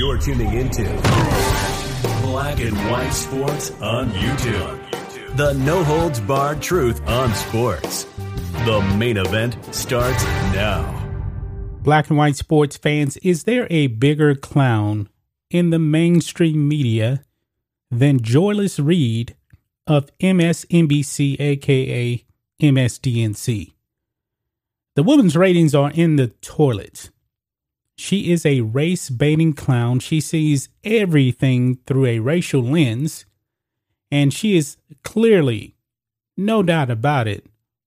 You're tuning into Black and White Sports on YouTube. The no holds barred truth on sports. The main event starts now. Black and white sports fans, is there a bigger clown in the mainstream media than Joyless Reid of MSNBC, aka MSDNC? The woman's ratings are in the toilet. She is a race baiting clown. She sees everything through a racial lens, and she is clearly, no doubt about it,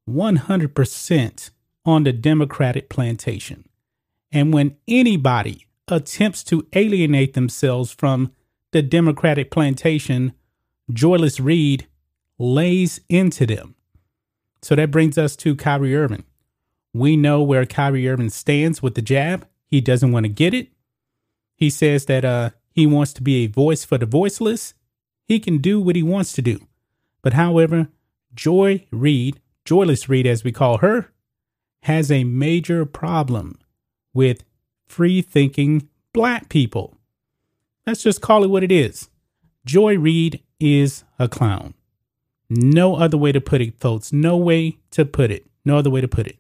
100% on the Democratic plantation. And when anybody attempts to alienate themselves from the Democratic plantation, Joyless Reid lays into them. So that brings us to Kyrie Irving. We know where Kyrie Irving stands with the jab. He doesn't want to get it. He says that uh, he wants to be a voice for the voiceless. He can do what he wants to do. But however, Joy Reid, Joyless Reid as we call her, has a major problem with free thinking black people. Let's just call it what it is. Joy Reid is a clown. No other way to put it, folks. No way to put it. No other way to put it.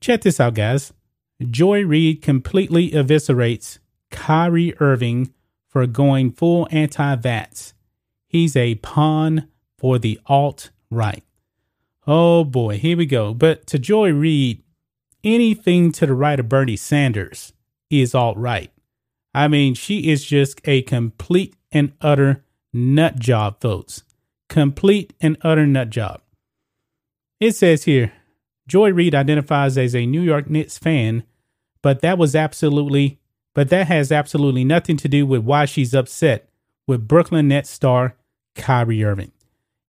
Check this out, guys. Joy Reid completely eviscerates Kyrie Irving for going full anti vax. He's a pawn for the alt right. Oh boy, here we go. But to Joy Reid, anything to the right of Bernie Sanders is alt right. I mean, she is just a complete and utter nut job, folks. Complete and utter nut job. It says here Joy Reid identifies as a New York Knicks fan, but that was absolutely, but that has absolutely nothing to do with why she's upset with Brooklyn Nets star Kyrie Irving.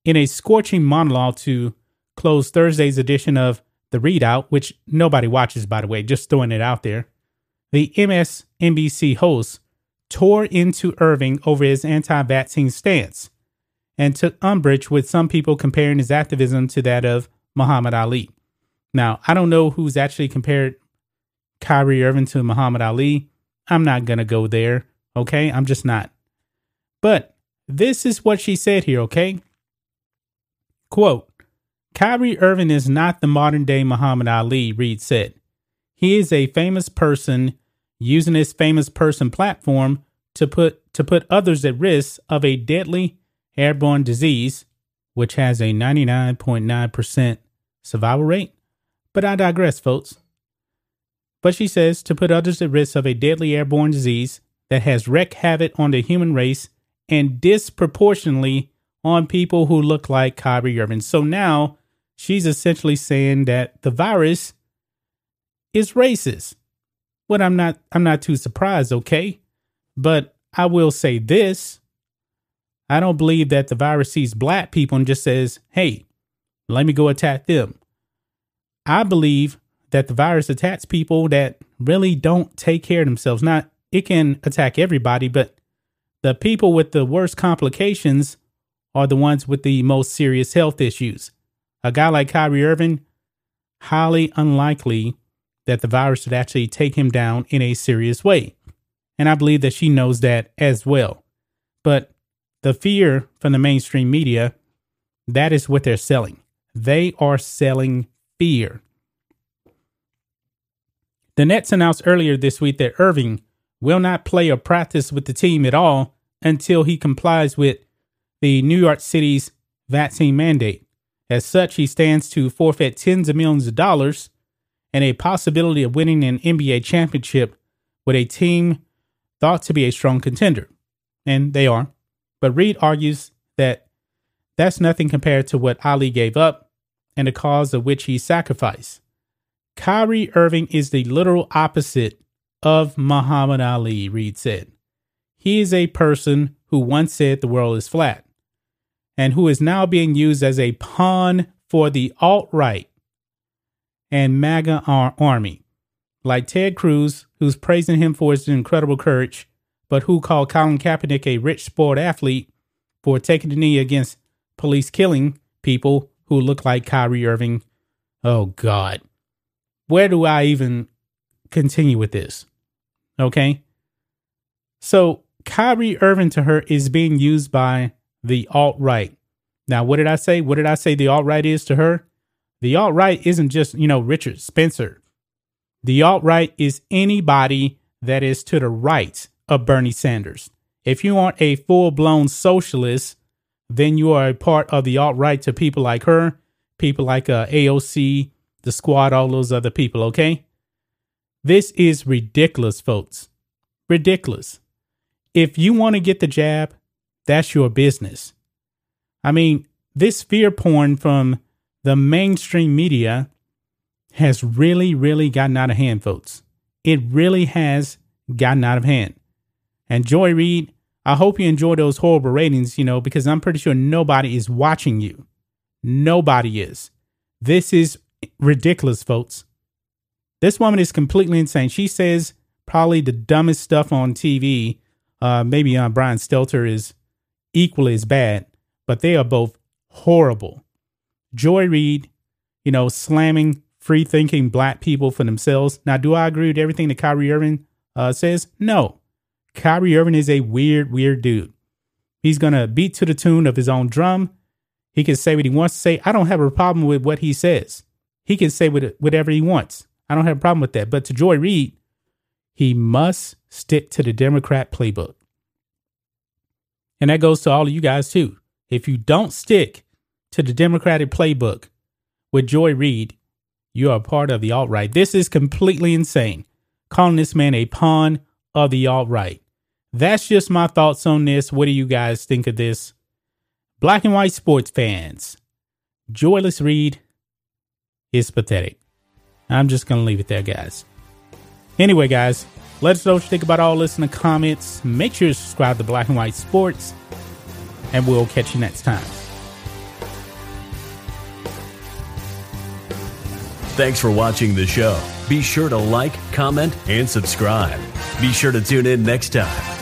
In a scorching monologue to close Thursday's edition of The ReidOut, which nobody watches, by the way, just throwing it out there, the MSNBC host tore into Irving over his anti vaccine stance and took umbrage with some people comparing his activism to that of Muhammad Ali. Now, I don't know who's actually compared Kyrie Irving to Muhammad Ali. I'm not going to go there. Okay. I'm just not. But this is what she said here. Okay. Quote Kyrie Irving is not the modern day Muhammad Ali, Reid said. He is a famous person using his famous person platform to put to put others at risk of a deadly airborne disease, which has a 99.9% survival rate. But I digress, folks. But she says to put others at risk of a deadly airborne disease that has wreaked havoc on the human race and disproportionately on people who look like Kyrie Irving. So now she's essentially saying that the virus is racist. What I'm not I'm not too surprised, okay? But I will say this. I don't believe that the virus sees black people and just says, "Hey, let me go attack them." I believe that the virus attacks people that really don't take care of themselves. Not it can attack everybody, but the people with the worst complications are the ones with the most serious health issues. A guy like Kyrie Irving, highly unlikely that the virus would actually take him down in a serious way. And I believe that she knows that as well. But the fear from the mainstream media, that is what they're selling. They are selling fear. The Nets announced earlier this week that Irving will not play or practice with the team at all until he complies with the New York City's vaccine mandate. As such, he stands to forfeit tens of millions of dollars and a possibility of winning an NBA championship with a team thought to be a strong contender. And they are. But Reid argues that that's nothing compared to what Ali gave up and the cause of which he sacrificed. Kyrie Irving is the literal opposite of Muhammad Ali, Reid said. He is a person who once said the world is flat and who is now being used as a pawn for the alt right and MAGA ar- army, like Ted Cruz, who's praising him for his incredible courage, but who called Colin Kaepernick a rich sport athlete for taking the knee against police killing people who look like Kyrie Irving. Oh God. Where do I even continue with this? Okay. So Kyrie Irving to her is being used by the alt right. Now, what did I say? What did I say the alt right is to her? The alt right isn't just, you know, Richard Spencer. The alt right is anybody that is to the right of Bernie Sanders. If you aren't a full blown socialist, then you are a part of the alt right to people like her, people like uh, AOC, the squad, all those other people, okay? This is ridiculous, folks. Ridiculous. If you want to get the jab, that's your business. I mean, this fear porn from the mainstream media has really, really gotten out of hand, folks. It really has gotten out of hand. And Joy Reid, I hope you enjoy those horrible ratings, you know, because I'm pretty sure nobody is watching you. Nobody is. This is ridiculous, folks. This woman is completely insane. She says probably the dumbest stuff on TV. Uh, maybe uh, Brian Stelter is equally as bad, but they are both horrible. Joy Reid, you know, slamming free thinking black people for themselves. Now, do I agree with everything that Kyrie Irving uh, says? No. Kyrie Irving is a weird, weird dude. He's going to beat to the tune of his own drum. He can say what he wants to say. I don't have a problem with what he says. He can say whatever he wants. I don't have a problem with that. But to Joy Reid, he must stick to the Democrat playbook. And that goes to all of you guys too. If you don't stick to the Democratic playbook with Joy Reid, you are part of the alt right. This is completely insane. Calling this man a pawn of the alt right. That's just my thoughts on this. What do you guys think of this? Black and white sports fans, Joyless Reid is pathetic. I'm just going to leave it there, guys. Anyway, guys, let us know what you think about all this in the comments. Make sure to subscribe to Black and White Sports, and we'll catch you next time. Thanks for watching the show. Be sure to like, comment, and subscribe. Be sure to tune in next time